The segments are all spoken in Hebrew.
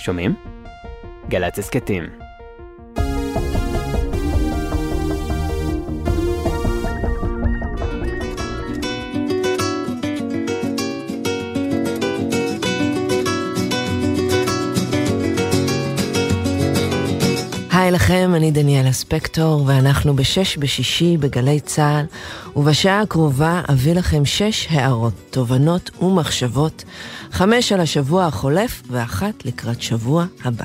שומעים? גל"צ הסכתים. היי לכם, אני דניאלה ספקטור, ואנחנו בשש בשישי בגלי צה"ל, ובשעה הקרובה אביא לכם שש הערות, תובנות ומחשבות, חמש על השבוע החולף ואחת לקראת שבוע הבא.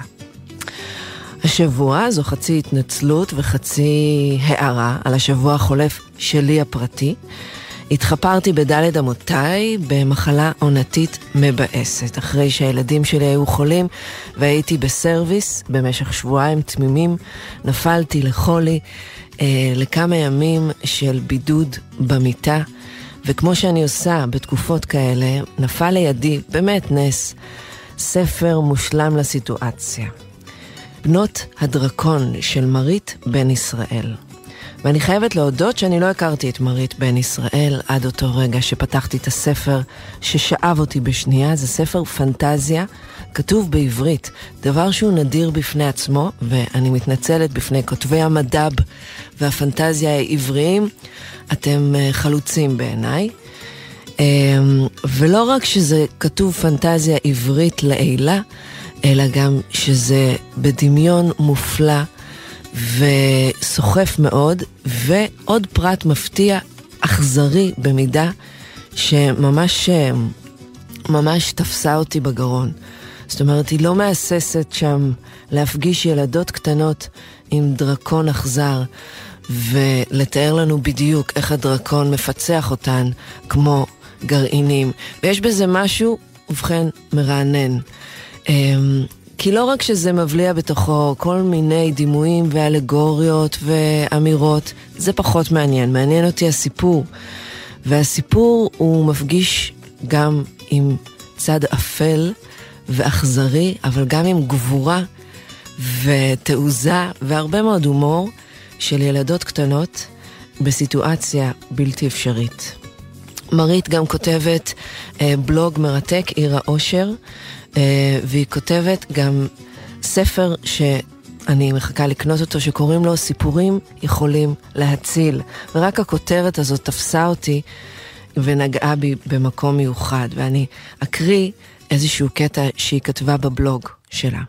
השבוע זו חצי התנצלות וחצי הערה על השבוע החולף שלי הפרטי. התחפרתי בדלת אמותיי במחלה עונתית מבאסת. אחרי שהילדים שלי היו חולים והייתי בסרוויס במשך שבועיים תמימים, נפלתי לחולי אה, לכמה ימים של בידוד במיטה, וכמו שאני עושה בתקופות כאלה, נפל לידי, באמת נס, ספר מושלם לסיטואציה. בנות הדרקון של מרית בן ישראל. ואני חייבת להודות שאני לא הכרתי את מרית בן ישראל עד אותו רגע שפתחתי את הספר ששאב אותי בשנייה. זה ספר פנטזיה, כתוב בעברית, דבר שהוא נדיר בפני עצמו, ואני מתנצלת בפני כותבי המדב והפנטזיה העבריים, אתם אה, חלוצים בעיניי. אמ, ולא רק שזה כתוב פנטזיה עברית לעילה, אלא גם שזה בדמיון מופלא. וסוחף מאוד, ועוד פרט מפתיע, אכזרי במידה, שממש ממש תפסה אותי בגרון. זאת אומרת, היא לא מהססת שם להפגיש ילדות קטנות עם דרקון אכזר, ולתאר לנו בדיוק איך הדרקון מפצח אותן כמו גרעינים. ויש בזה משהו, ובכן, מרענן. כי לא רק שזה מבליע בתוכו כל מיני דימויים ואלגוריות ואמירות, זה פחות מעניין. מעניין אותי הסיפור. והסיפור הוא מפגיש גם עם צד אפל ואכזרי, אבל גם עם גבורה ותעוזה והרבה מאוד הומור של ילדות קטנות בסיטואציה בלתי אפשרית. מרית גם כותבת אה, בלוג מרתק, עיר האושר, והיא כותבת גם ספר שאני מחכה לקנות אותו, שקוראים לו סיפורים יכולים להציל. ורק הכותרת הזאת תפסה אותי ונגעה בי במקום מיוחד. ואני אקריא איזשהו קטע שהיא כתבה בבלוג שלה.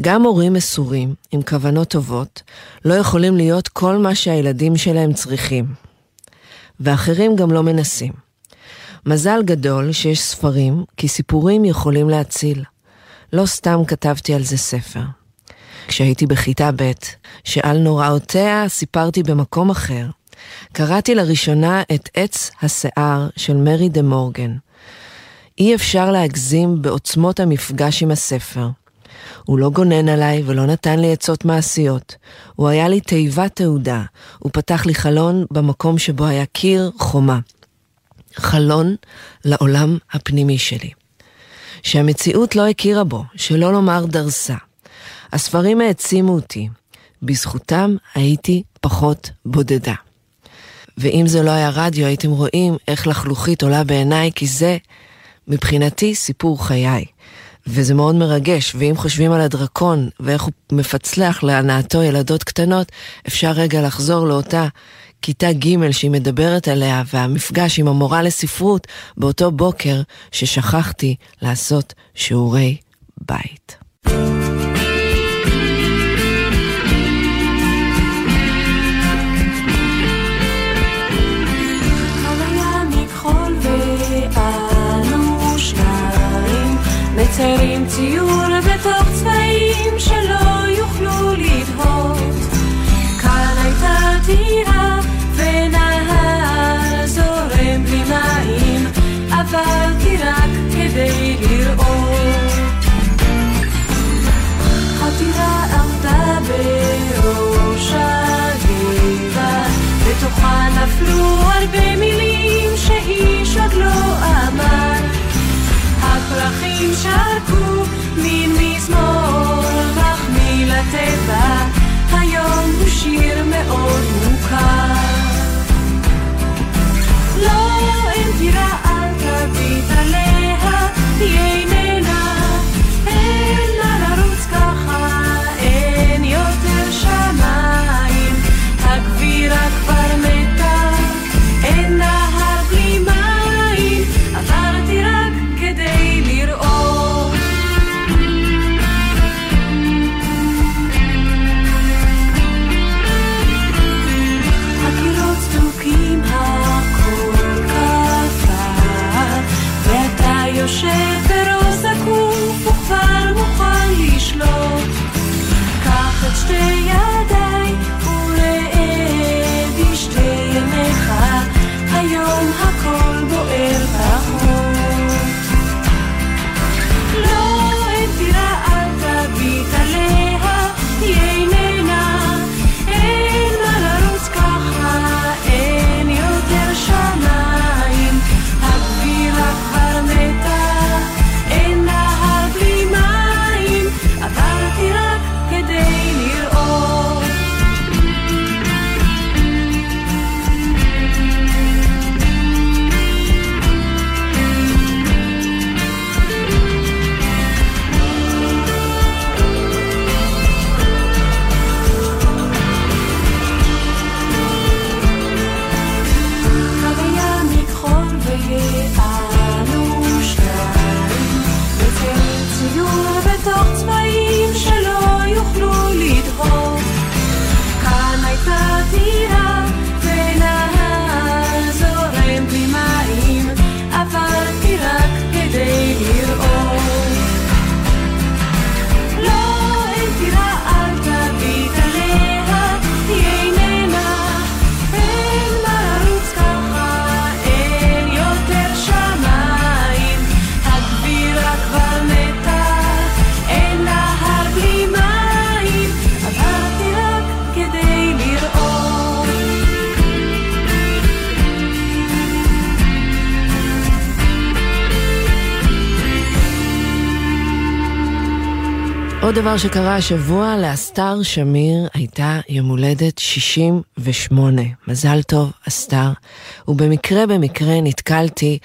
גם הורים מסורים, עם כוונות טובות, לא יכולים להיות כל מה שהילדים שלהם צריכים. ואחרים גם לא מנסים. מזל גדול שיש ספרים, כי סיפורים יכולים להציל. לא סתם כתבתי על זה ספר. כשהייתי בכיתה ב', שעל נוראותיה סיפרתי במקום אחר, קראתי לראשונה את עץ השיער של מרי דה מורגן. אי אפשר להגזים בעוצמות המפגש עם הספר. הוא לא גונן עליי ולא נתן לי עצות מעשיות. הוא היה לי תיבת תעודה. הוא פתח לי חלון במקום שבו היה קיר חומה. חלון לעולם הפנימי שלי. שהמציאות לא הכירה בו, שלא לומר דרסה. הספרים העצימו אותי, בזכותם הייתי פחות בודדה. ואם זה לא היה רדיו, הייתם רואים איך לחלוכית עולה בעיניי, כי זה, מבחינתי, סיפור חיי. וזה מאוד מרגש, ואם חושבים על הדרקון ואיך הוא מפצלח להנאתו ילדות קטנות, אפשר רגע לחזור לאותה כיתה ג' שהיא מדברת עליה, והמפגש עם המורה לספרות באותו בוקר ששכחתי לעשות שיעורי בית. מציירים ציור נפלו הרבה מילים שאיש עוד לא אמר. הפרחים שרקו מין מזמור מחמיא לטבע, היום הוא שיר מאוד מוכר. לא אין טירה אל תביט עליה, היא עוד דבר שקרה השבוע, לאסתר שמיר הייתה יום הולדת 68. מזל טוב, אסתר. ובמקרה במקרה נתקלתי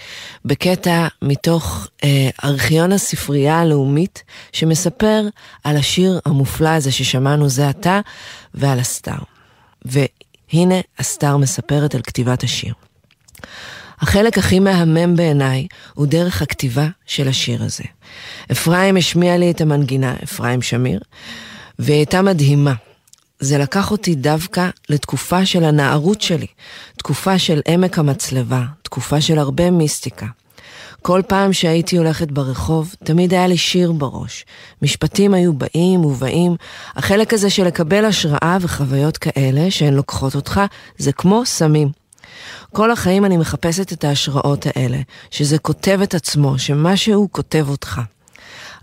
בקטע מתוך אה, ארכיון הספרייה הלאומית, שמספר על השיר המופלא הזה ששמענו זה עתה, ועל אסתר. והנה אסתר מספרת על כתיבת השיר. החלק הכי מהמם בעיניי הוא דרך הכתיבה של השיר הזה. אפרים השמיע לי את המנגינה, אפרים שמיר, והיא הייתה מדהימה. זה לקח אותי דווקא לתקופה של הנערות שלי, תקופה של עמק המצלבה, תקופה של הרבה מיסטיקה. כל פעם שהייתי הולכת ברחוב, תמיד היה לי שיר בראש. משפטים היו באים ובאים. החלק הזה של לקבל השראה וחוויות כאלה שהן לוקחות אותך, זה כמו סמים. כל החיים אני מחפשת את ההשראות האלה, שזה כותב את עצמו, שמשהו כותב אותך.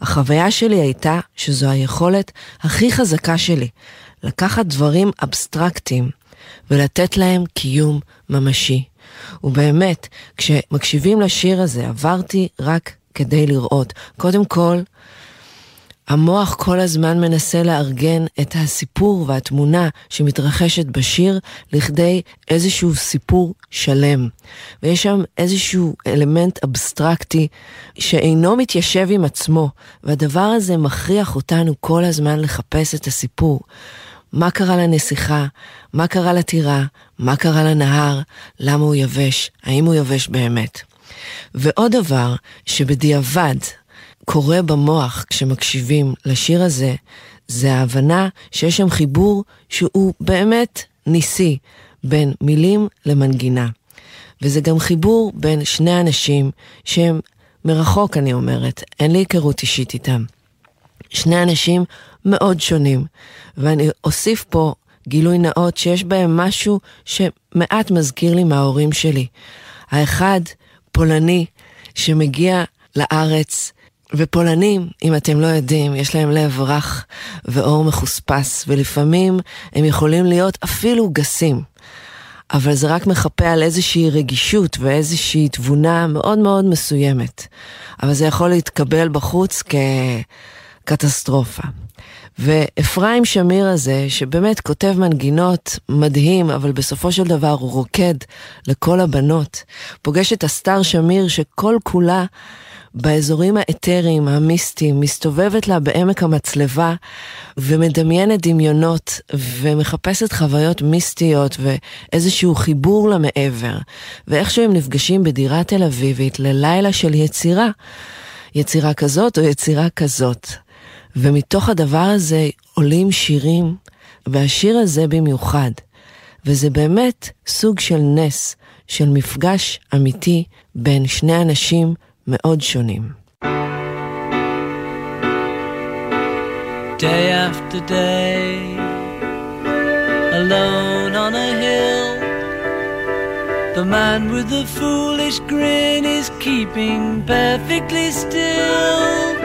החוויה שלי הייתה שזו היכולת הכי חזקה שלי, לקחת דברים אבסטרקטיים ולתת להם קיום ממשי. ובאמת, כשמקשיבים לשיר הזה, עברתי רק כדי לראות. קודם כל, המוח כל הזמן מנסה לארגן את הסיפור והתמונה שמתרחשת בשיר לכדי איזשהו סיפור שלם. ויש שם איזשהו אלמנט אבסטרקטי שאינו מתיישב עם עצמו, והדבר הזה מכריח אותנו כל הזמן לחפש את הסיפור. מה קרה לנסיכה? מה קרה לטירה? מה קרה לנהר? למה הוא יבש? האם הוא יבש באמת? ועוד דבר שבדיעבד קורה במוח כשמקשיבים לשיר הזה, זה ההבנה שיש שם חיבור שהוא באמת ניסי בין מילים למנגינה. וזה גם חיבור בין שני אנשים שהם מרחוק, אני אומרת, אין לי היכרות אישית איתם. שני אנשים מאוד שונים, ואני אוסיף פה גילוי נאות שיש בהם משהו שמעט מזכיר לי מההורים שלי. האחד, פולני, שמגיע לארץ ופולנים, אם אתם לא יודעים, יש להם לב רך ואור מחוספס, ולפעמים הם יכולים להיות אפילו גסים. אבל זה רק מחפה על איזושהי רגישות ואיזושהי תבונה מאוד מאוד מסוימת. אבל זה יכול להתקבל בחוץ כקטסטרופה. ואפרים שמיר הזה, שבאמת כותב מנגינות מדהים, אבל בסופו של דבר הוא רוקד לכל הבנות, פוגש את הסטאר שמיר שכל כולה באזורים האתריים, המיסטיים, מסתובבת לה בעמק המצלבה ומדמיינת דמיונות ומחפשת חוויות מיסטיות ואיזשהו חיבור למעבר. ואיכשהו הם נפגשים בדירה תל אביבית ללילה של יצירה. יצירה כזאת או יצירה כזאת. ומתוך הדבר הזה עולים שירים, והשיר הזה במיוחד. וזה באמת סוג של נס, של מפגש אמיתי בין שני אנשים מאוד שונים. Day after day, alone on a hill, the man with the foolish grin is keeping perfectly still.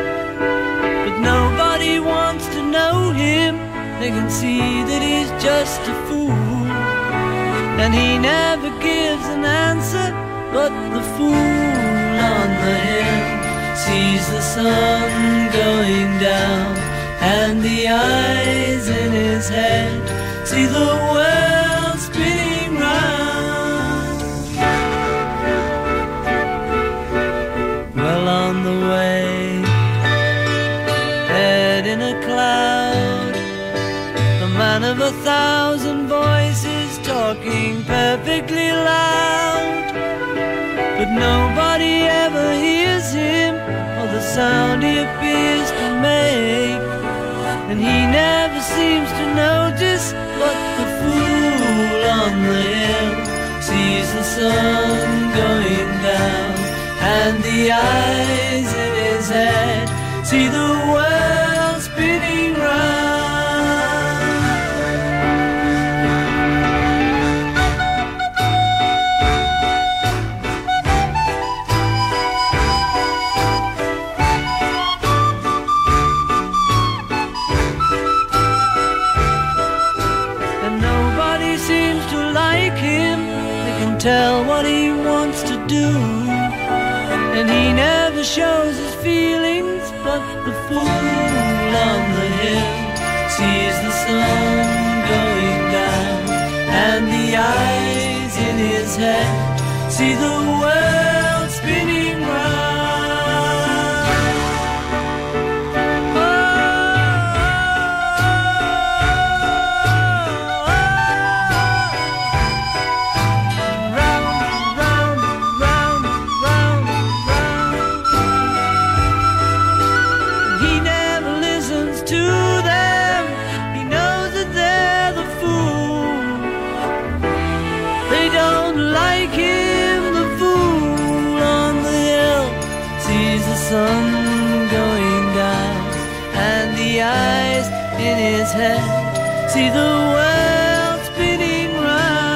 But nobody wants to know him, they can see that he's just a fool. And he never gives an answer, but the fool on the hill sees the sun going down, and the eyes in his head. See the world spinning round. Well on the way, head in a cloud, the man of a thousand voices talking perfectly loud nobody ever hears him or the sound he appears to make. And he never seems to notice, what the fool on the hill sees the sun going down, and the eyes in his head see the world see the world spinning see the world spinning round.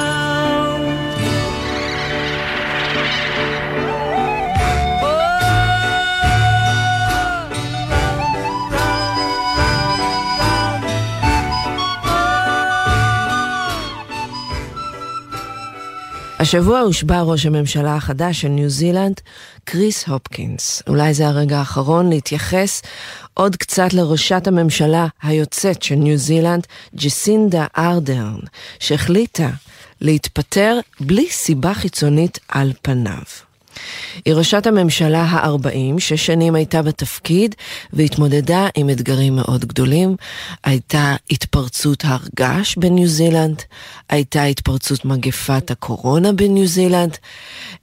השבוע הושבע ראש הממשלה החדש של ניו זילנד, קריס הופקינס. אולי זה הרגע האחרון להתייחס עוד קצת לראשת הממשלה היוצאת של ניו זילנד, ג'סינדה ארדרן, שהחליטה להתפטר בלי סיבה חיצונית על פניו. היא ראשת הממשלה ה-40, שש שנים הייתה בתפקיד והתמודדה עם אתגרים מאוד גדולים. הייתה התפרצות הר געש בניו זילנד, הייתה התפרצות מגפת הקורונה בניו זילנד,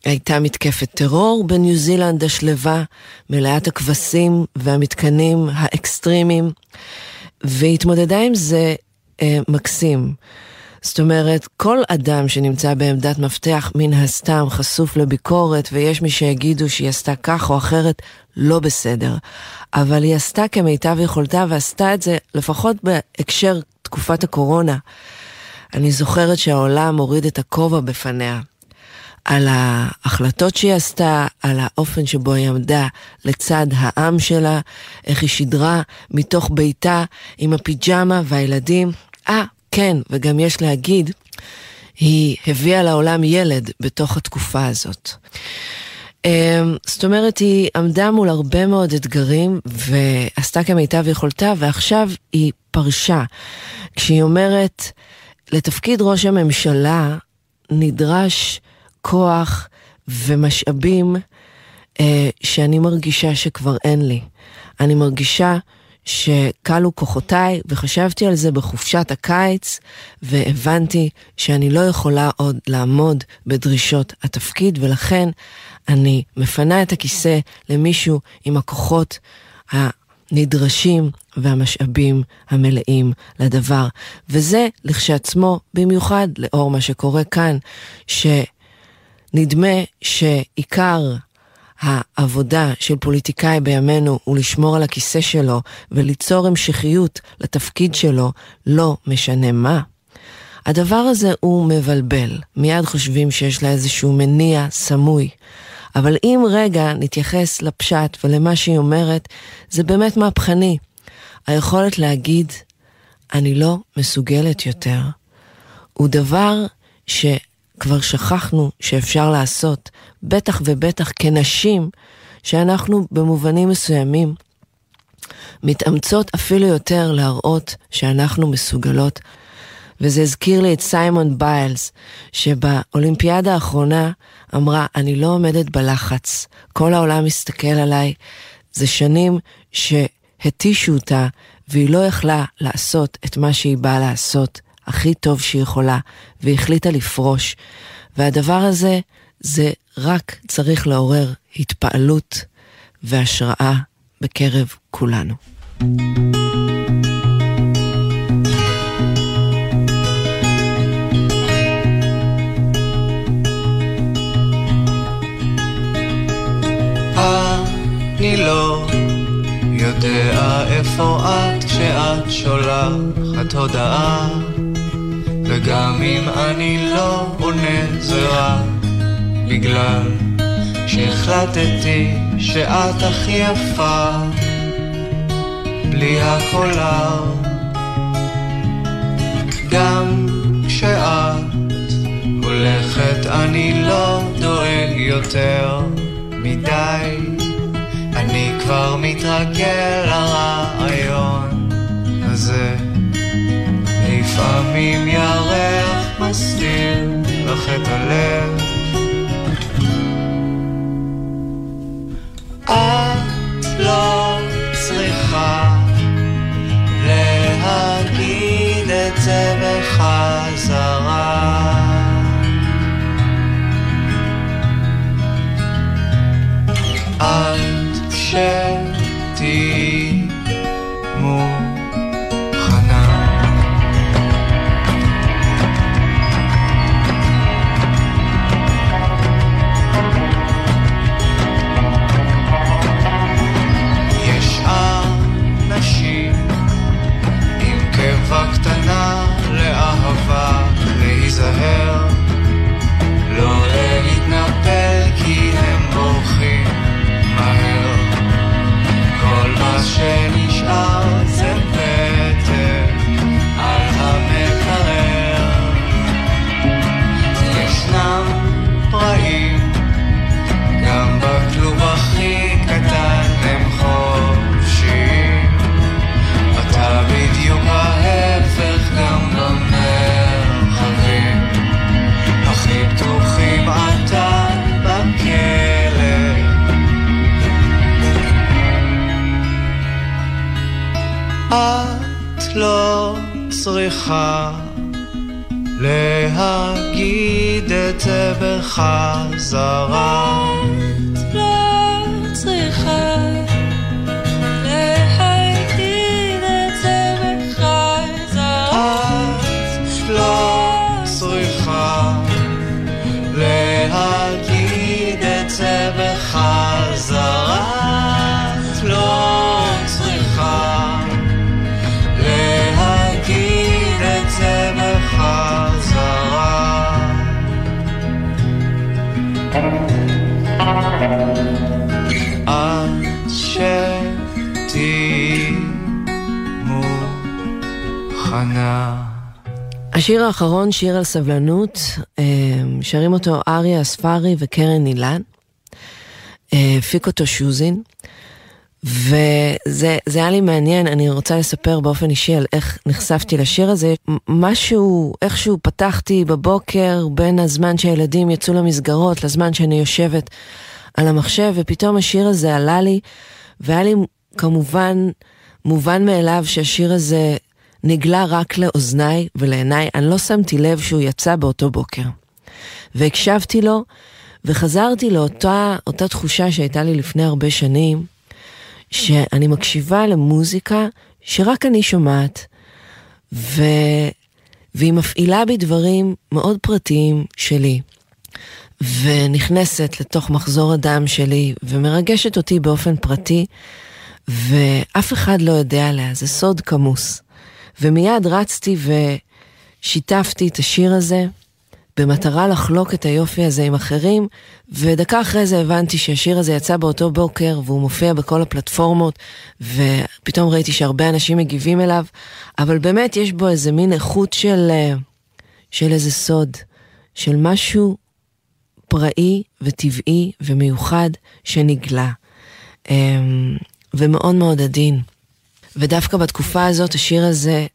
הייתה מתקפת טרור בניו זילנד השלווה, מלאת הכבשים והמתקנים האקסטרימיים, והתמודדה עם זה אה, מקסים. זאת אומרת, כל אדם שנמצא בעמדת מפתח מן הסתם חשוף לביקורת, ויש מי שיגידו שהיא עשתה כך או אחרת, לא בסדר. אבל היא עשתה כמיטב יכולתה, ועשתה את זה לפחות בהקשר תקופת הקורונה. אני זוכרת שהעולם הוריד את הכובע בפניה. על ההחלטות שהיא עשתה, על האופן שבו היא עמדה לצד העם שלה, איך היא שידרה מתוך ביתה עם הפיג'מה והילדים. אה, כן, וגם יש להגיד, היא הביאה לעולם ילד בתוך התקופה הזאת. אמ, זאת אומרת, היא עמדה מול הרבה מאוד אתגרים ועשתה כמיטב יכולתה, ועכשיו היא פרשה. כשהיא אומרת, לתפקיד ראש הממשלה נדרש כוח ומשאבים אה, שאני מרגישה שכבר אין לי. אני מרגישה שכלו כוחותיי, וחשבתי על זה בחופשת הקיץ, והבנתי שאני לא יכולה עוד לעמוד בדרישות התפקיד, ולכן אני מפנה את הכיסא למישהו עם הכוחות הנדרשים והמשאבים המלאים לדבר. וזה לכשעצמו, במיוחד לאור מה שקורה כאן, שנדמה שעיקר העבודה של פוליטיקאי בימינו הוא לשמור על הכיסא שלו וליצור המשכיות לתפקיד שלו, לא משנה מה. הדבר הזה הוא מבלבל, מיד חושבים שיש לה איזשהו מניע סמוי. אבל אם רגע נתייחס לפשט ולמה שהיא אומרת, זה באמת מהפכני. היכולת להגיד, אני לא מסוגלת יותר, הוא דבר שכבר שכחנו שאפשר לעשות, בטח ובטח כנשים, שאנחנו במובנים מסוימים מתאמצות אפילו יותר להראות שאנחנו מסוגלות. וזה הזכיר לי את סיימון ביילס, שבאולימפיאדה האחרונה אמרה, אני לא עומדת בלחץ, כל העולם מסתכל עליי. זה שנים שהתישו אותה, והיא לא יכלה לעשות את מה שהיא באה לעשות הכי טוב שהיא יכולה, והחליטה לפרוש. והדבר הזה, זה רק צריך לעורר התפעלות והשראה בקרב כולנו. אני לא יודע איפה את כשאת שולחת הודעה וגם אם אני לא עונה זה רק בגלל שהחלטתי שאת הכי יפה. בלי הקולר גם כשאת הולכת אני לא דואג יותר מדי. אני כבר מתרגל לרעיון הזה לפעמים ירח מסתיר לך את הלב. את לא צריכה להגיד את זה בחזרה. את שתהיי מוכנה. השיר האחרון, שיר על סבלנות, אה, שרים אותו אריה אספרי וקרן אילן. אה, הפיק אותו שוזין. וזה זה היה לי מעניין, אני רוצה לספר באופן אישי על איך נחשפתי לשיר הזה. משהו, איכשהו פתחתי בבוקר בין הזמן שהילדים יצאו למסגרות לזמן שאני יושבת על המחשב, ופתאום השיר הזה עלה לי, והיה לי כמובן מובן מאליו שהשיר הזה נגלה רק לאוזניי ולעיניי, אני לא שמתי לב שהוא יצא באותו בוקר. והקשבתי לו, וחזרתי לאותה אותה תחושה שהייתה לי לפני הרבה שנים, שאני מקשיבה למוזיקה שרק אני שומעת, ו... והיא מפעילה בי דברים מאוד פרטיים שלי, ונכנסת לתוך מחזור הדם שלי, ומרגשת אותי באופן פרטי, ואף אחד לא יודע עליה, זה סוד כמוס. ומיד רצתי ושיתפתי את השיר הזה, במטרה לחלוק את היופי הזה עם אחרים, ודקה אחרי זה הבנתי שהשיר הזה יצא באותו בוקר, והוא מופיע בכל הפלטפורמות, ופתאום ראיתי שהרבה אנשים מגיבים אליו, אבל באמת יש בו איזה מין איכות של, של איזה סוד, של משהו פראי וטבעי ומיוחד שנגלה, ומאוד מאוד עדין. ודווקא בתקופה הזאת השיר הזה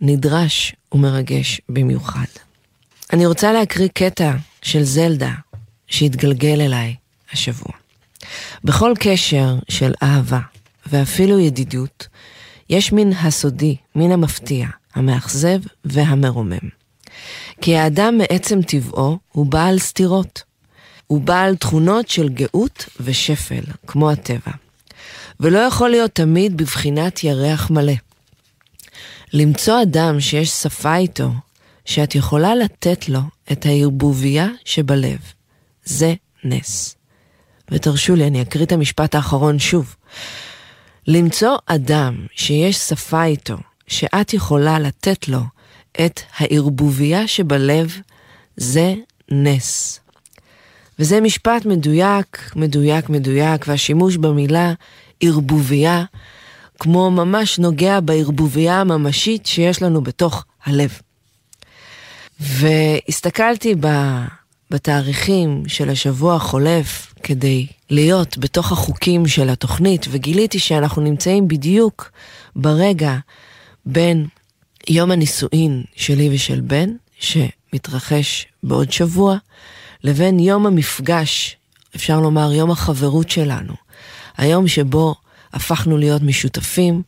נדרש ומרגש במיוחד. אני רוצה להקריא קטע של זלדה שהתגלגל אליי השבוע. בכל קשר של אהבה ואפילו ידידות, יש מן הסודי, מן המפתיע, המאכזב והמרומם. כי האדם מעצם טבעו הוא בעל סתירות. הוא בעל תכונות של גאות ושפל, כמו הטבע. ולא יכול להיות תמיד בבחינת ירח מלא. למצוא אדם שיש שפה איתו, שאת יכולה לתת לו את הערבוביה שבלב, זה נס. ותרשו לי, אני אקריא את המשפט האחרון שוב. למצוא אדם שיש שפה איתו, שאת יכולה לתת לו את הערבוביה שבלב, זה נס. וזה משפט מדויק, מדויק, מדויק, והשימוש במילה ערבוביה, כמו ממש נוגע בערבוביה הממשית שיש לנו בתוך הלב. והסתכלתי ב... בתאריכים של השבוע החולף כדי להיות בתוך החוקים של התוכנית, וגיליתי שאנחנו נמצאים בדיוק ברגע בין יום הנישואין שלי ושל בן, שמתרחש בעוד שבוע, לבין יום המפגש, אפשר לומר יום החברות שלנו. היום שבו הפכנו להיות משותפים,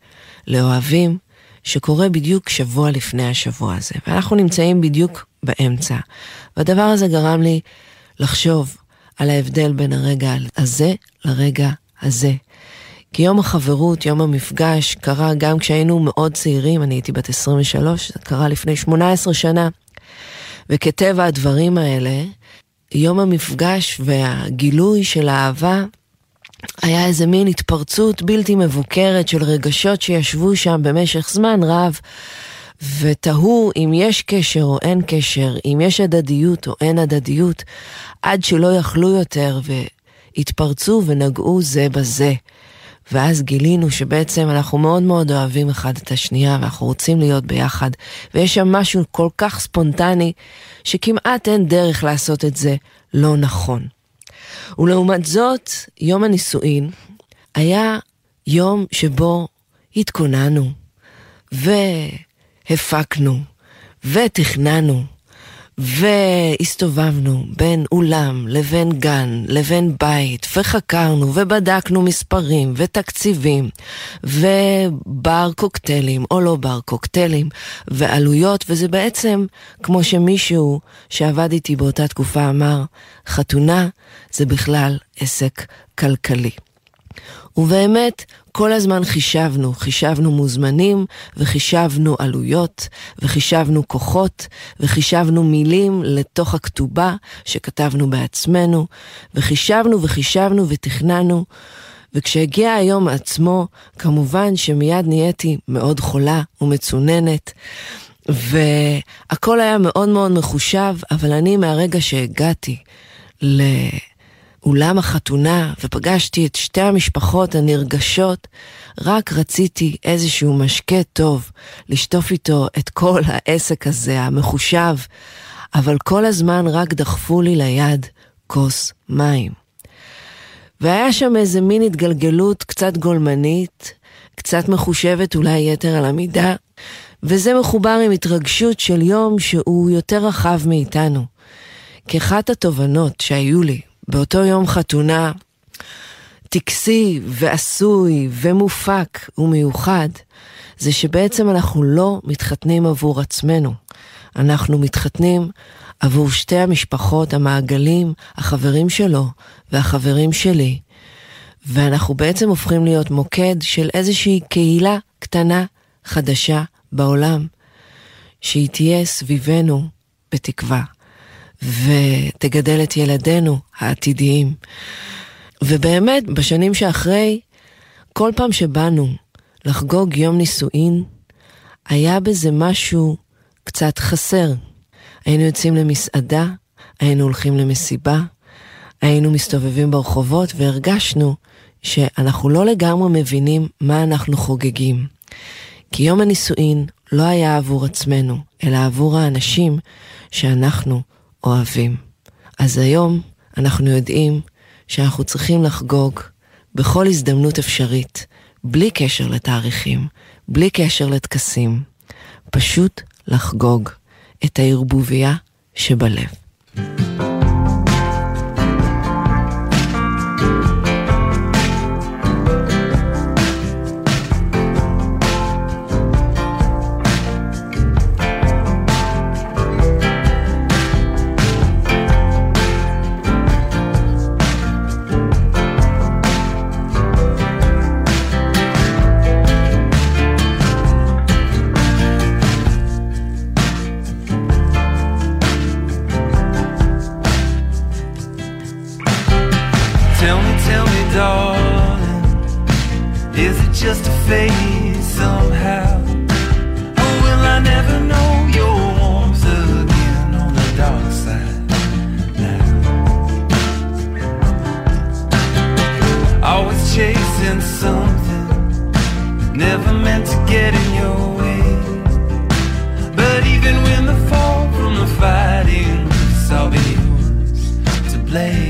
לאוהבים, שקורה בדיוק שבוע לפני השבוע הזה. ואנחנו נמצאים בדיוק באמצע. והדבר הזה גרם לי לחשוב על ההבדל בין הרגע הזה לרגע הזה. כי יום החברות, יום המפגש, קרה גם כשהיינו מאוד צעירים, אני הייתי בת 23, זה קרה לפני 18 שנה. וכטבע הדברים האלה, יום המפגש והגילוי של האהבה היה איזה מין התפרצות בלתי מבוקרת של רגשות שישבו שם במשך זמן רב, ותהו אם יש קשר או אין קשר, אם יש הדדיות או אין הדדיות, עד שלא יכלו יותר והתפרצו ונגעו זה בזה. ואז גילינו שבעצם אנחנו מאוד מאוד אוהבים אחד את השנייה ואנחנו רוצים להיות ביחד, ויש שם משהו כל כך ספונטני, שכמעט אין דרך לעשות את זה לא נכון. ולעומת זאת, יום הנישואין היה יום שבו התכוננו, והפקנו, ותכננו, והסתובבנו בין אולם לבין גן לבין בית, וחקרנו ובדקנו מספרים ותקציבים, ובר קוקטיילים או לא בר קוקטיילים, ועלויות, וזה בעצם, כמו שמישהו שעבד איתי באותה תקופה אמר, חתונה זה בכלל עסק כלכלי. ובאמת, כל הזמן חישבנו, חישבנו מוזמנים, וחישבנו עלויות, וחישבנו כוחות, וחישבנו מילים לתוך הכתובה שכתבנו בעצמנו, וחישבנו וחישבנו ותכננו. וכשהגיע היום עצמו, כמובן שמיד נהייתי מאוד חולה ומצוננת, והכל היה מאוד מאוד מחושב, אבל אני מהרגע שהגעתי. אולם החתונה ופגשתי את שתי המשפחות הנרגשות, רק רציתי איזשהו משקה טוב, לשטוף איתו את כל העסק הזה, המחושב, אבל כל הזמן רק דחפו לי ליד כוס מים. והיה שם איזה מין התגלגלות קצת גולמנית, קצת מחושבת אולי יתר על המידה, וזה מחובר עם התרגשות של יום שהוא יותר רחב מאיתנו. כאחת התובנות שהיו לי באותו יום חתונה טקסי ועשוי ומופק ומיוחד, זה שבעצם אנחנו לא מתחתנים עבור עצמנו. אנחנו מתחתנים עבור שתי המשפחות, המעגלים, החברים שלו והחברים שלי. ואנחנו בעצם הופכים להיות מוקד של איזושהי קהילה קטנה, חדשה, בעולם, שהיא תהיה סביבנו בתקווה. ותגדל את ילדינו העתידיים. ובאמת, בשנים שאחרי, כל פעם שבאנו לחגוג יום נישואין, היה בזה משהו קצת חסר. היינו יוצאים למסעדה, היינו הולכים למסיבה, היינו מסתובבים ברחובות והרגשנו שאנחנו לא לגמרי מבינים מה אנחנו חוגגים. כי יום הנישואין לא היה עבור עצמנו, אלא עבור האנשים שאנחנו אוהבים. אז היום אנחנו יודעים שאנחנו צריכים לחגוג בכל הזדמנות אפשרית, בלי קשר לתאריכים, בלי קשר לטקסים, פשוט לחגוג את הערבוביה שבלב. just a phase somehow. Oh, will I never know your warmth again on the dark side now? Always chasing something, never meant to get in your way. But even when the fall from the fighting, I'll be yours to blame.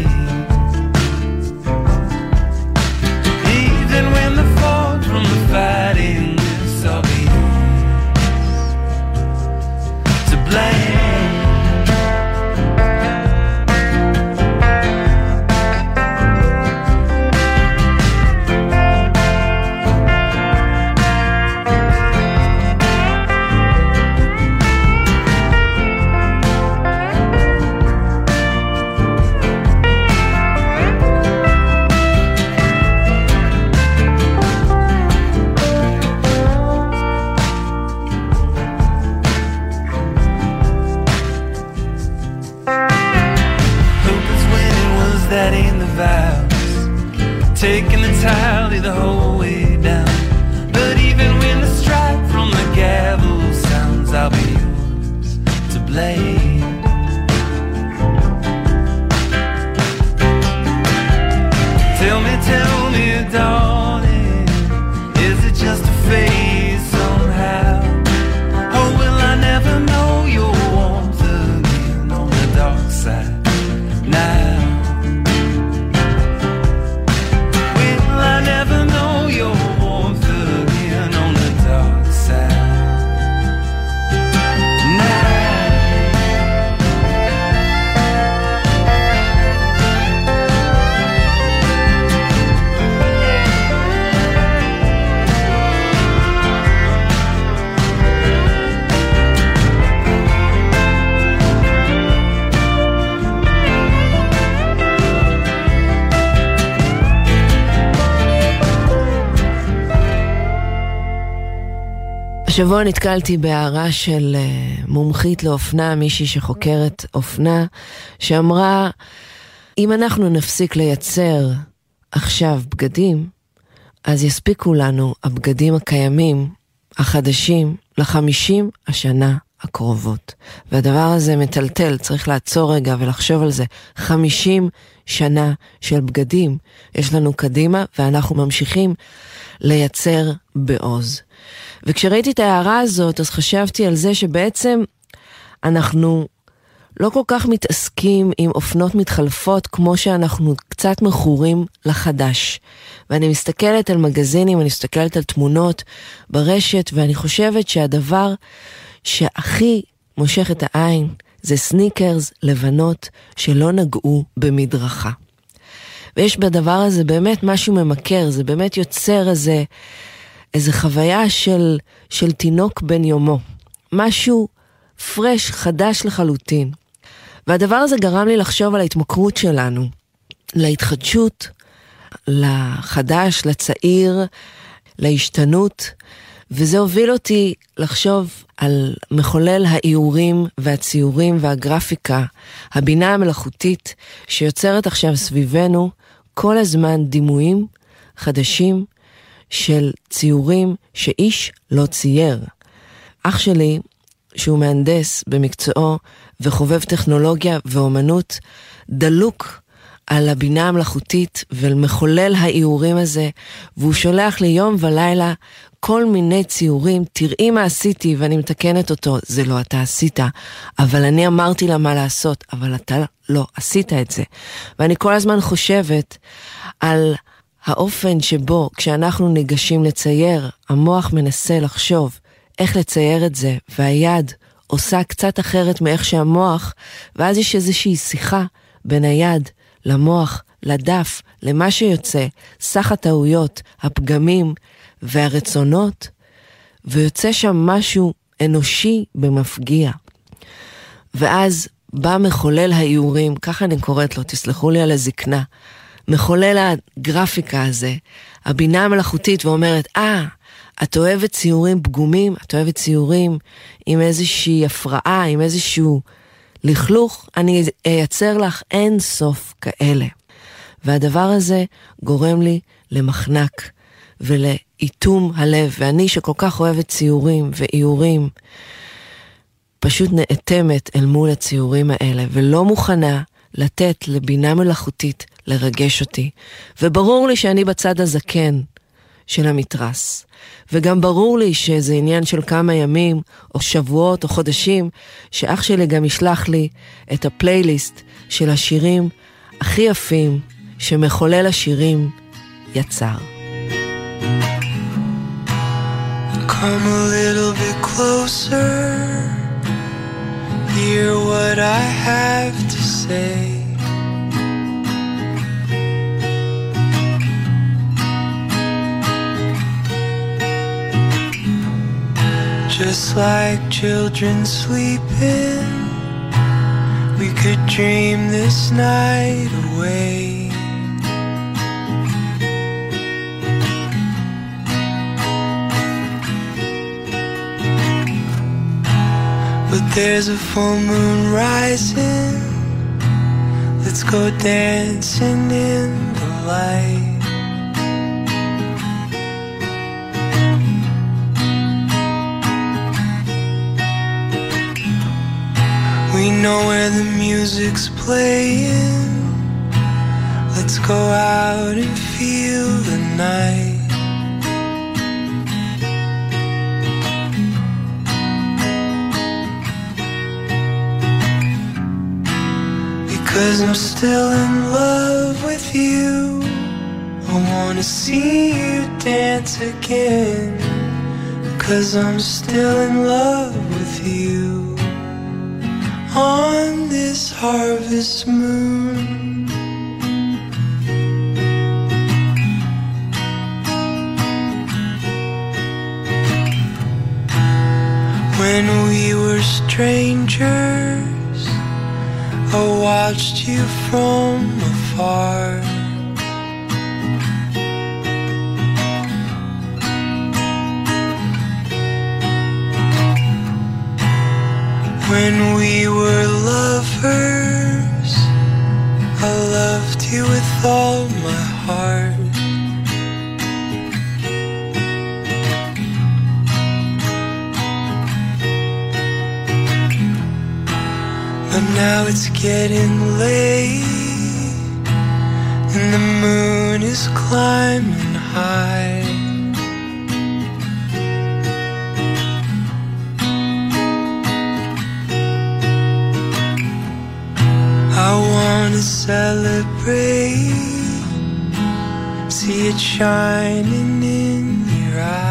השבוע נתקלתי בהערה של אה, מומחית לאופנה, מישהי שחוקרת אופנה, שאמרה, אם אנחנו נפסיק לייצר עכשיו בגדים, אז יספיקו לנו הבגדים הקיימים, החדשים, לחמישים השנה הקרובות. והדבר הזה מטלטל, צריך לעצור רגע ולחשוב על זה. חמישים שנה של בגדים יש לנו קדימה, ואנחנו ממשיכים לייצר בעוז. וכשראיתי את ההערה הזאת, אז חשבתי על זה שבעצם אנחנו לא כל כך מתעסקים עם אופנות מתחלפות כמו שאנחנו קצת מכורים לחדש. ואני מסתכלת על מגזינים, אני מסתכלת על תמונות ברשת, ואני חושבת שהדבר שהכי מושך את העין זה סניקרס לבנות שלא נגעו במדרכה. ויש בדבר הזה באמת משהו ממכר, זה באמת יוצר איזה, איזה חוויה של, של תינוק בן יומו. משהו פרש, חדש לחלוטין. והדבר הזה גרם לי לחשוב על ההתמכרות שלנו, להתחדשות, לחדש, לצעיר, להשתנות, וזה הוביל אותי לחשוב על מחולל האיורים והציורים והגרפיקה, הבינה המלאכותית שיוצרת עכשיו סביבנו כל הזמן דימויים חדשים של ציורים שאיש לא צייר. אח שלי, שהוא מהנדס במקצועו וחובב טכנולוגיה ואומנות, דלוק על הבינה המלאכותית ומחולל האיורים הזה, והוא שולח לי יום ולילה כל מיני ציורים, תראי מה עשיתי, ואני מתקנת אותו, זה לא אתה עשית, אבל אני אמרתי לה מה לעשות, אבל אתה לא עשית את זה. ואני כל הזמן חושבת על האופן שבו כשאנחנו ניגשים לצייר, המוח מנסה לחשוב איך לצייר את זה, והיד עושה קצת אחרת מאיך שהמוח, ואז יש איזושהי שיחה בין היד למוח, לדף, למה שיוצא, סך הטעויות, הפגמים והרצונות, ויוצא שם משהו אנושי במפגיע. ואז בא מחולל האיורים, ככה אני קוראת לו, תסלחו לי על הזקנה, מחולל הגרפיקה הזה, הבינה המלאכותית ואומרת, אה, ah, את אוהבת ציורים פגומים, את אוהבת ציורים עם איזושהי הפרעה, עם איזשהו לכלוך, אני אייצר לך אין סוף כאלה. והדבר הזה גורם לי למחנק ולאיתום הלב, ואני שכל כך אוהבת ציורים ואיורים, פשוט נאטמת אל מול הציורים האלה, ולא מוכנה לתת לבינה מלאכותית לרגש אותי. וברור לי שאני בצד הזקן של המתרס. וגם ברור לי שזה עניין של כמה ימים, או שבועות, או חודשים, שאח שלי גם ישלח לי את הפלייליסט של השירים הכי יפים שמחולל השירים יצר. Come a little bit closer, hear what I have to say. Just like children sleeping, we could dream this night away. But there's a full moon rising. Let's go dancing in the light. We know where the music's playing. Let's go out and feel the night. Because I'm still in love with you. I wanna see you dance again. Cause I'm still in love with you. On this harvest moon. When we were strangers, watched you from afar. When we were lovers, I loved you with all my heart. Now it's getting late, and the moon is climbing high. I wanna celebrate, see it shining in your eyes.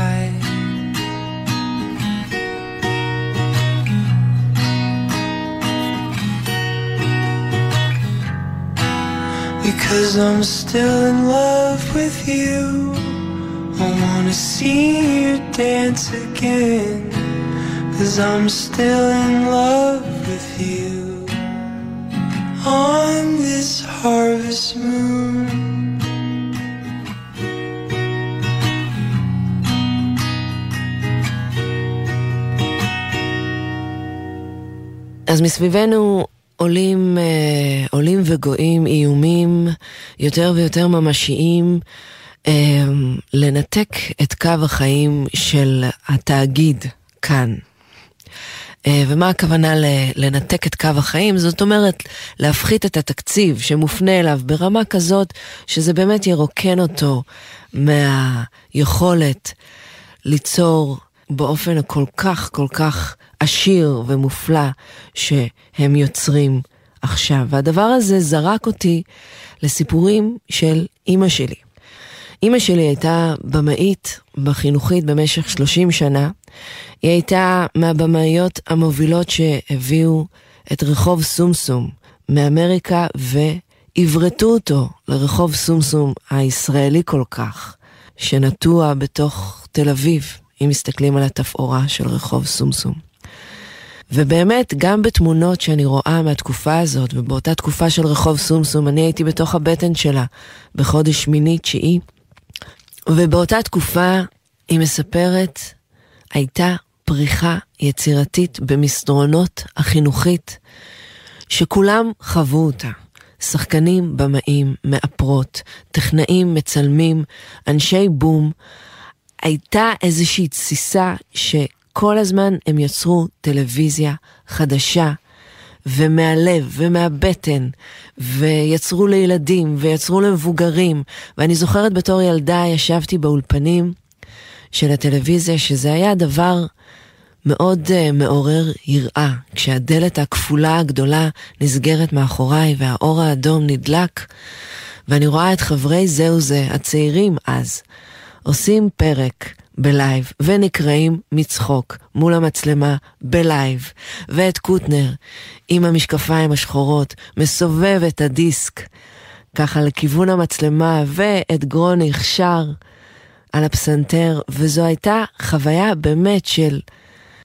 Because I'm still in love with you. I wanna see you dance again. Cause I'm still in love with you. On this harvest moon. אז מסביבנו עולים, אה, עולים וגואים איומים יותר ויותר ממשיים אה, לנתק את קו החיים של התאגיד כאן. אה, ומה הכוונה ל- לנתק את קו החיים? זאת אומרת, להפחית את התקציב שמופנה אליו ברמה כזאת שזה באמת ירוקן אותו מהיכולת ליצור באופן הכל כך כל כך עשיר ומופלא שהם יוצרים עכשיו. והדבר הזה זרק אותי לסיפורים של אימא שלי. אימא שלי הייתה במאית בחינוכית במשך 30 שנה. היא הייתה מהבמאיות המובילות שהביאו את רחוב סומסום מאמריקה ועברתו אותו לרחוב סומסום הישראלי כל כך, שנטוע בתוך תל אביב, אם מסתכלים על התפאורה של רחוב סומסום. ובאמת, גם בתמונות שאני רואה מהתקופה הזאת, ובאותה תקופה של רחוב סומסום, אני הייתי בתוך הבטן שלה בחודש שמיני תשיעי, ובאותה תקופה היא מספרת, הייתה פריחה יצירתית במסדרונות החינוכית, שכולם חוו אותה. שחקנים, במאים, מאפרות, טכנאים, מצלמים, אנשי בום. הייתה איזושהי תסיסה שכל הזמן הם יצרו טלוויזיה חדשה ומהלב ומהבטן, ויצרו לילדים ויצרו למבוגרים. ואני זוכרת בתור ילדה ישבתי באולפנים של הטלוויזיה, שזה היה דבר מאוד uh, מעורר יראה. כשהדלת הכפולה הגדולה נסגרת מאחוריי והאור האדום נדלק, ואני רואה את חברי זהו זה, הצעירים אז, עושים פרק בלייב, ונקראים מצחוק מול המצלמה בלייב, ואת קוטנר עם המשקפיים השחורות מסובב את הדיסק ככה לכיוון המצלמה, ואת גרוניך שר על הפסנתר, וזו הייתה חוויה באמת של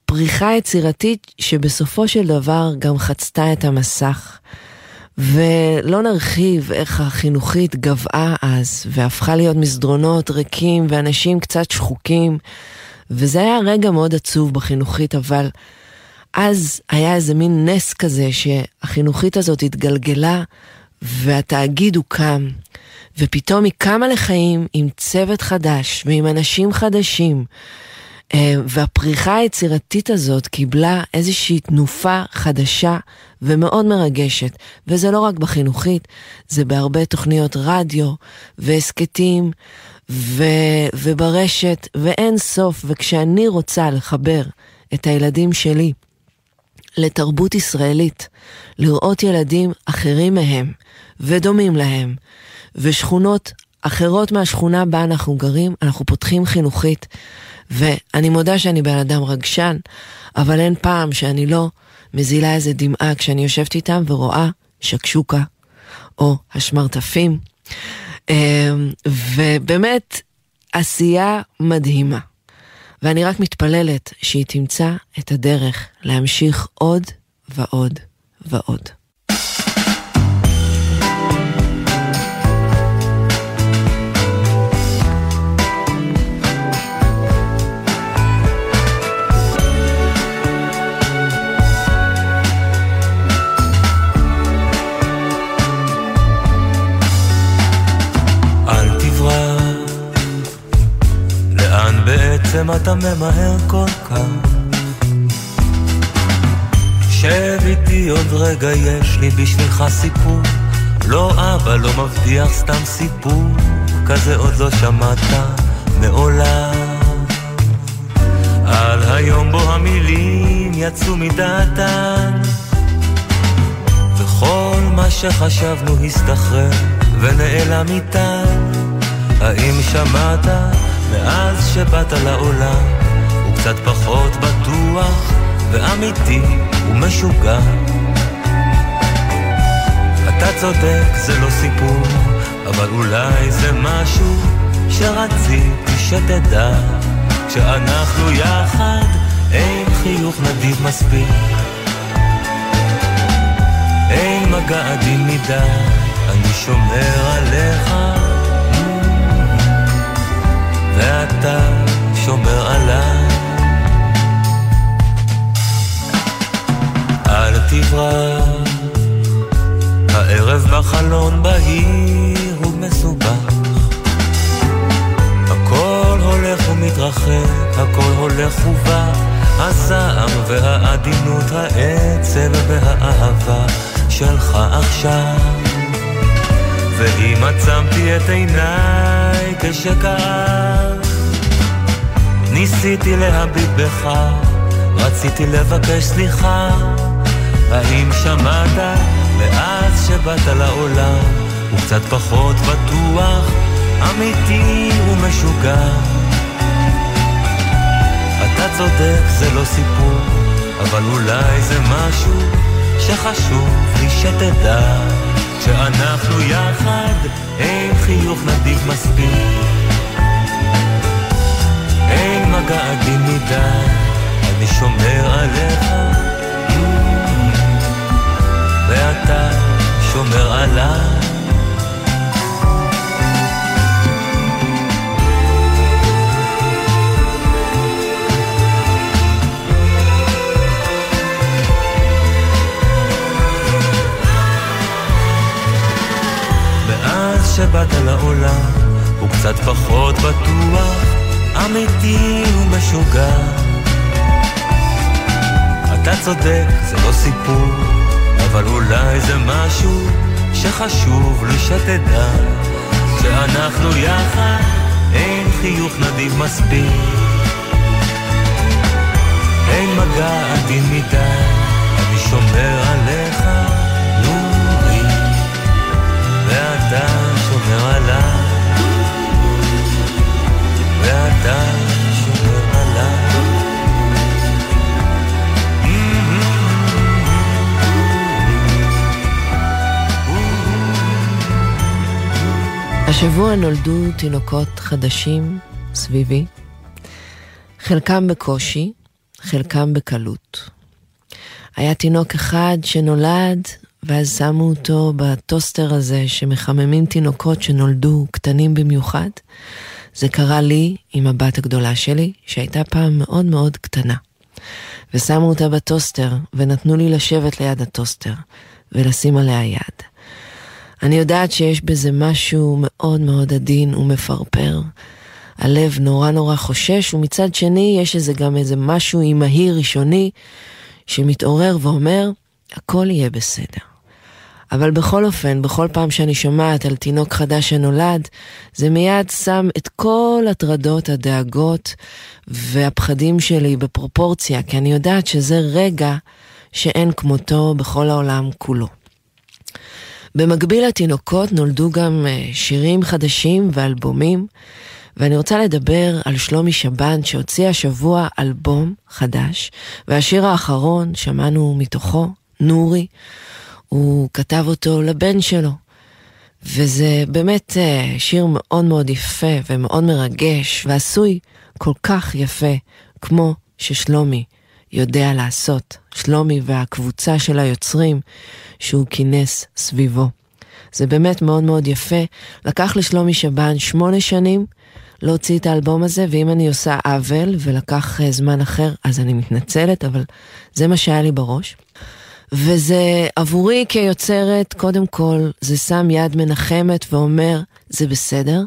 פריחה יצירתית שבסופו של דבר גם חצתה את המסך. ולא נרחיב איך החינוכית גבעה אז, והפכה להיות מסדרונות ריקים ואנשים קצת שחוקים, וזה היה רגע מאוד עצוב בחינוכית, אבל אז היה איזה מין נס כזה שהחינוכית הזאת התגלגלה והתאגיד הוקם, ופתאום היא קמה לחיים עם צוות חדש ועם אנשים חדשים. אה, והפריחה היצירתית הזאת קיבלה איזושהי תנופה חדשה ומאוד מרגשת. וזה לא רק בחינוכית, זה בהרבה תוכניות רדיו והסכתים ו... וברשת ואין סוף. וכשאני רוצה לחבר את הילדים שלי לתרבות ישראלית, לראות ילדים אחרים מהם ודומים להם, ושכונות אחרות מהשכונה בה אנחנו גרים, אנחנו פותחים חינוכית. ואני מודה שאני בן אדם רגשן, אבל אין פעם שאני לא מזילה איזה דמעה כשאני יושבת איתם ורואה שקשוקה, או השמרטפים. אמ, ובאמת, עשייה מדהימה. ואני רק מתפללת שהיא תמצא את הדרך להמשיך עוד ועוד ועוד. ממהר כל כך. שב איתי עוד רגע, יש לי בשבילך סיפור. לא אבא, לא מבטיח סתם סיפור. כזה עוד לא שמעת מעולם. על היום בו המילים יצאו מדעתן. וכל מה שחשבנו הסתחרר ונעלם איתן. האם שמעת מאז שבאת לעולם הוא קצת פחות בטוח ואמיתי ומשוגע. אתה צודק, זה לא סיפור, אבל אולי זה משהו שרציתי שתדע. כשאנחנו יחד אין חיוך נדיב מספיק. אין מגע עדין מדי, אני שומר עליך ואתה שומר עליי. אל תברח, הערב בחלון בהיר ומסובך. הכל הולך ומתרחק, הכל הולך ובא, הזעם והעדינות, העצב והאהבה שלך עכשיו. ואם עצמתי את עיניי כשכאב, ניסיתי להביט בך, רציתי לבקש סליחה. האם שמעת מאז שבאת לעולם, הוא קצת פחות בטוח, אמיתי ומשוגע. אתה צודק, זה לא סיפור, אבל אולי זה משהו שחשוב לי שתדע. שאנחנו יחד, אין חיוך נדיב מספיק. אין מגע עדין מדי, אני שומר עליך, ואתה שומר עליי. שבאת לעולם הוא קצת פחות בטוח, אמיתי ומשוגע. אתה צודק, זה לא סיפור, אבל אולי זה משהו שחשוב לי שתדע, שאנחנו יחד, אין חיוך נדיב מספיק. אין מגע עדין מדי, אני שומר עליך, השבוע נולדו תינוקות חדשים סביבי, חלקם בקושי, חלקם בקלות. היה תינוק אחד שנולד, ואז שמו אותו בטוסטר הזה שמחממים תינוקות שנולדו קטנים במיוחד. זה קרה לי עם הבת הגדולה שלי, שהייתה פעם מאוד מאוד קטנה. ושמו אותה בטוסטר, ונתנו לי לשבת ליד הטוסטר, ולשים עליה יד. אני יודעת שיש בזה משהו מאוד מאוד עדין ומפרפר. הלב נורא נורא חושש, ומצד שני יש איזה גם איזה משהו אימהי ראשוני שמתעורר ואומר, הכל יהיה בסדר. אבל בכל אופן, בכל פעם שאני שומעת על תינוק חדש שנולד, זה מיד שם את כל הטרדות, הדאגות והפחדים שלי בפרופורציה, כי אני יודעת שזה רגע שאין כמותו בכל העולם כולו. במקביל לתינוקות נולדו גם אה, שירים חדשים ואלבומים, ואני רוצה לדבר על שלומי שבן שהוציא השבוע אלבום חדש, והשיר האחרון, שמענו מתוכו, נורי, הוא כתב אותו לבן שלו. וזה באמת אה, שיר מאוד מאוד יפה ומאוד מרגש, ועשוי כל כך יפה, כמו ששלומי יודע לעשות. שלומי והקבוצה של היוצרים שהוא כינס סביבו. זה באמת מאוד מאוד יפה. לקח לשלומי שבן שמונה שנים להוציא את האלבום הזה, ואם אני עושה עוול ולקח אה, זמן אחר, אז אני מתנצלת, אבל זה מה שהיה לי בראש. וזה עבורי כיוצרת, קודם כל, זה שם יד מנחמת ואומר, זה בסדר,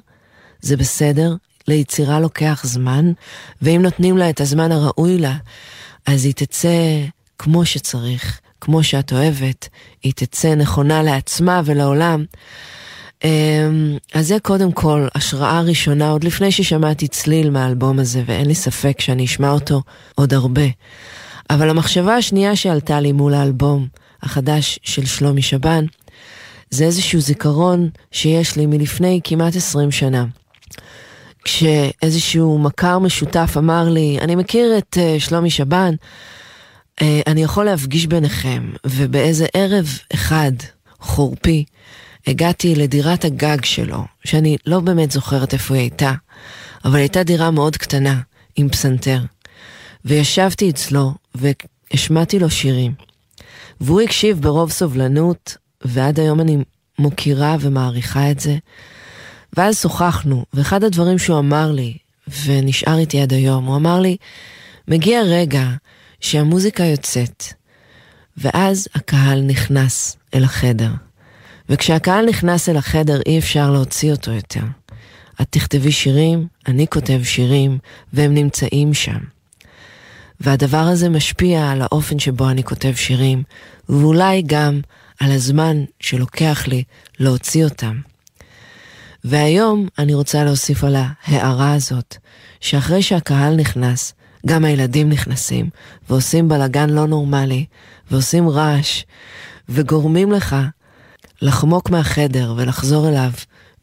זה בסדר, ליצירה לוקח זמן, ואם נותנים לה את הזמן הראוי לה, אז היא תצא כמו שצריך, כמו שאת אוהבת, היא תצא נכונה לעצמה ולעולם. אמ, אז זה קודם כל השראה ראשונה, עוד לפני ששמעתי צליל מהאלבום הזה, ואין לי ספק שאני אשמע אותו עוד הרבה. אבל המחשבה השנייה שעלתה לי מול האלבום החדש של שלומי שבן, זה איזשהו זיכרון שיש לי מלפני כמעט 20 שנה. כשאיזשהו מכר משותף אמר לי, אני מכיר את uh, שלומי שבן, uh, אני יכול להפגיש ביניכם, ובאיזה ערב אחד, חורפי, הגעתי לדירת הגג שלו, שאני לא באמת זוכרת איפה היא הייתה, אבל הייתה דירה מאוד קטנה, עם פסנתר. וישבתי אצלו והשמעתי לו שירים. והוא הקשיב ברוב סובלנות, ועד היום אני מוקירה ומעריכה את זה. ואז שוחחנו, ואחד הדברים שהוא אמר לי, ונשאר איתי עד היום, הוא אמר לי, מגיע רגע שהמוזיקה יוצאת, ואז הקהל נכנס אל החדר. וכשהקהל נכנס אל החדר אי אפשר להוציא אותו יותר. את תכתבי שירים, אני כותב שירים, והם נמצאים שם. והדבר הזה משפיע על האופן שבו אני כותב שירים, ואולי גם על הזמן שלוקח לי להוציא אותם. והיום אני רוצה להוסיף על ההערה הזאת, שאחרי שהקהל נכנס, גם הילדים נכנסים, ועושים בלאגן לא נורמלי, ועושים רעש, וגורמים לך לחמוק מהחדר ולחזור אליו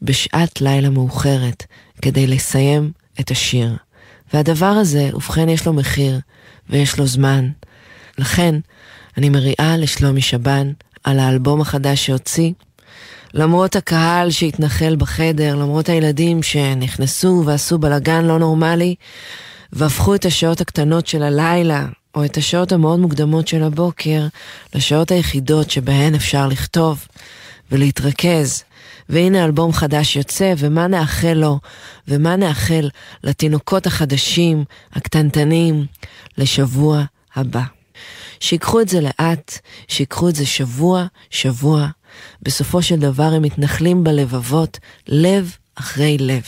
בשעת לילה מאוחרת כדי לסיים את השיר. והדבר הזה, ובכן יש לו מחיר ויש לו זמן. לכן, אני מריעה לשלומי שבן על האלבום החדש שהוציא. למרות הקהל שהתנחל בחדר, למרות הילדים שנכנסו ועשו בלאגן לא נורמלי, והפכו את השעות הקטנות של הלילה, או את השעות המאוד מוקדמות של הבוקר, לשעות היחידות שבהן אפשר לכתוב ולהתרכז. והנה אלבום חדש יוצא, ומה נאחל לו, ומה נאחל לתינוקות החדשים, הקטנטנים, לשבוע הבא. שיקחו את זה לאט, שיקחו את זה שבוע, שבוע. בסופו של דבר הם מתנחלים בלבבות, לב אחרי לב.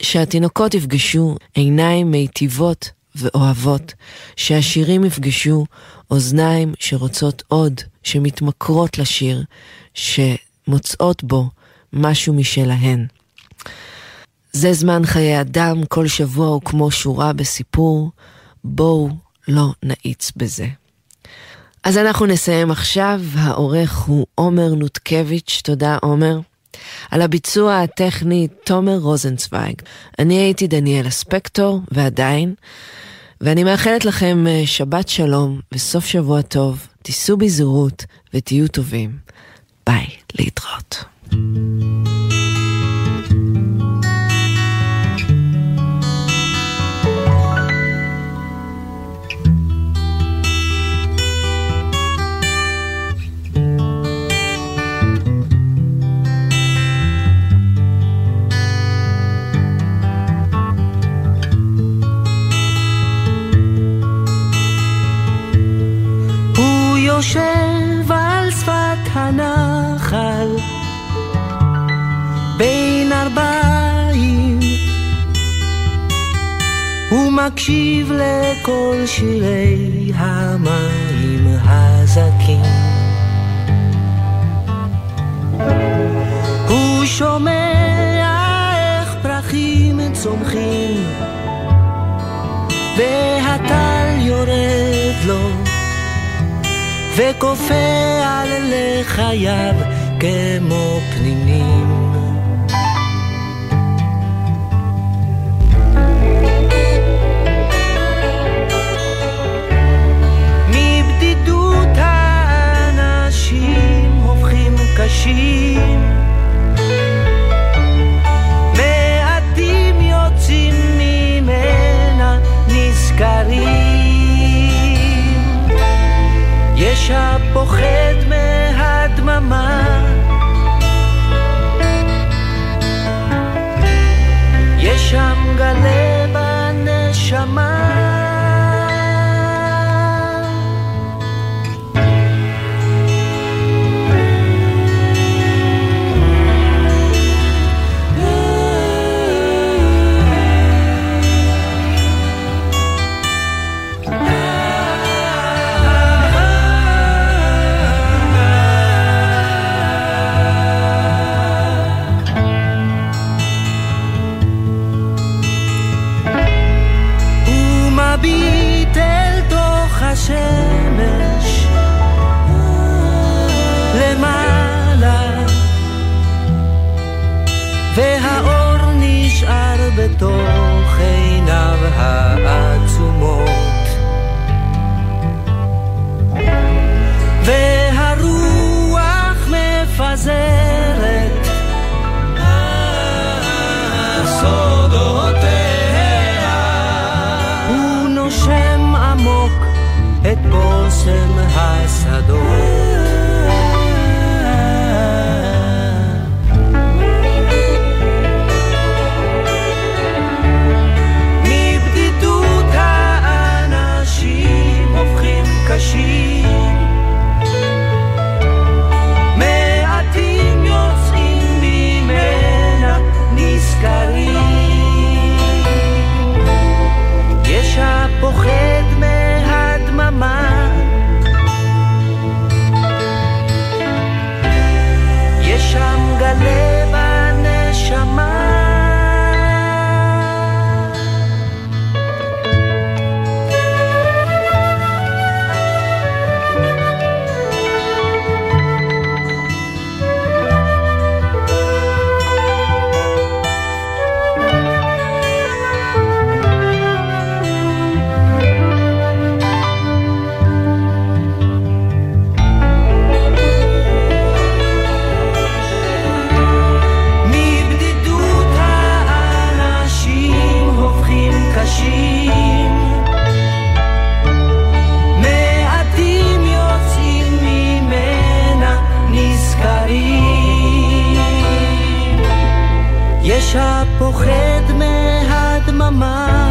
שהתינוקות יפגשו עיניים מיטיבות ואוהבות, שהשירים יפגשו אוזניים שרוצות עוד, שמתמכרות לשיר, שמוצאות בו משהו משלהן. זה זמן חיי אדם, כל שבוע הוא כמו שורה בסיפור, בואו לא נאיץ בזה. אז אנחנו נסיים עכשיו, העורך הוא עומר נותקביץ', תודה עומר. על הביצוע הטכני תומר רוזנצוויג. אני הייתי דניאלה ספקטור, ועדיין, ואני מאחלת לכם אה, שבת שלום וסוף שבוע טוב, תיסעו בזהירות ותהיו טובים. ביי, להתראות. יושב על שפת הנחל ומקשיב לכל שירי המים הזכים הוא שומע איך פרחים צומחים והטל יורד לו וכופה על לחייו כמו פנינים. נזכרים יש הפוחד מהדממה. יש שם גלה in the high פוחד מהדממה.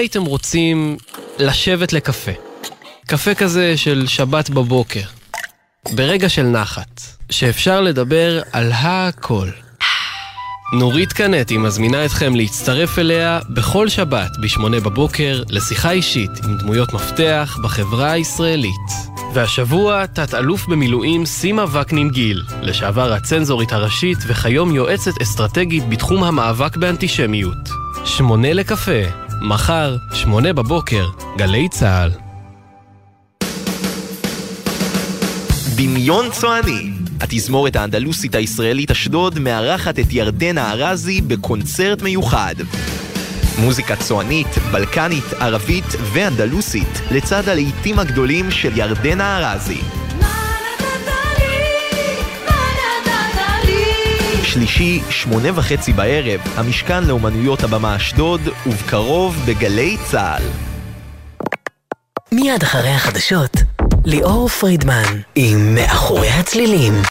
הייתם רוצים לשבת לקפה? קפה כזה של שבת בבוקר. ברגע של נחת, שאפשר לדבר על הכל. נורית קנטי מזמינה אתכם להצטרף אליה בכל שבת ב-8 בבוקר לשיחה אישית עם דמויות מפתח בחברה הישראלית. והשבוע תת-אלוף במילואים סימה וקנין גיל, לשעבר הצנזורית הראשית וכיום יועצת אסטרטגית בתחום המאבק באנטישמיות. שמונה לקפה, מחר, שמונה בבוקר, גלי צה"ל. דמיון צועני. התזמורת האנדלוסית הישראלית אשדוד מארחת את ירדנה ארזי בקונצרט מיוחד. מוזיקה צוענית, בלקנית, ערבית ואנדלוסית, לצד הלהיטים הגדולים של ירדנה ארזי. שלישי, שמונה וחצי בערב, המשכן לאומנויות הבמה אשדוד, ובקרוב בגלי צה"ל. מיד אחרי החדשות, ליאור פרידמן עם מאחורי הצלילים.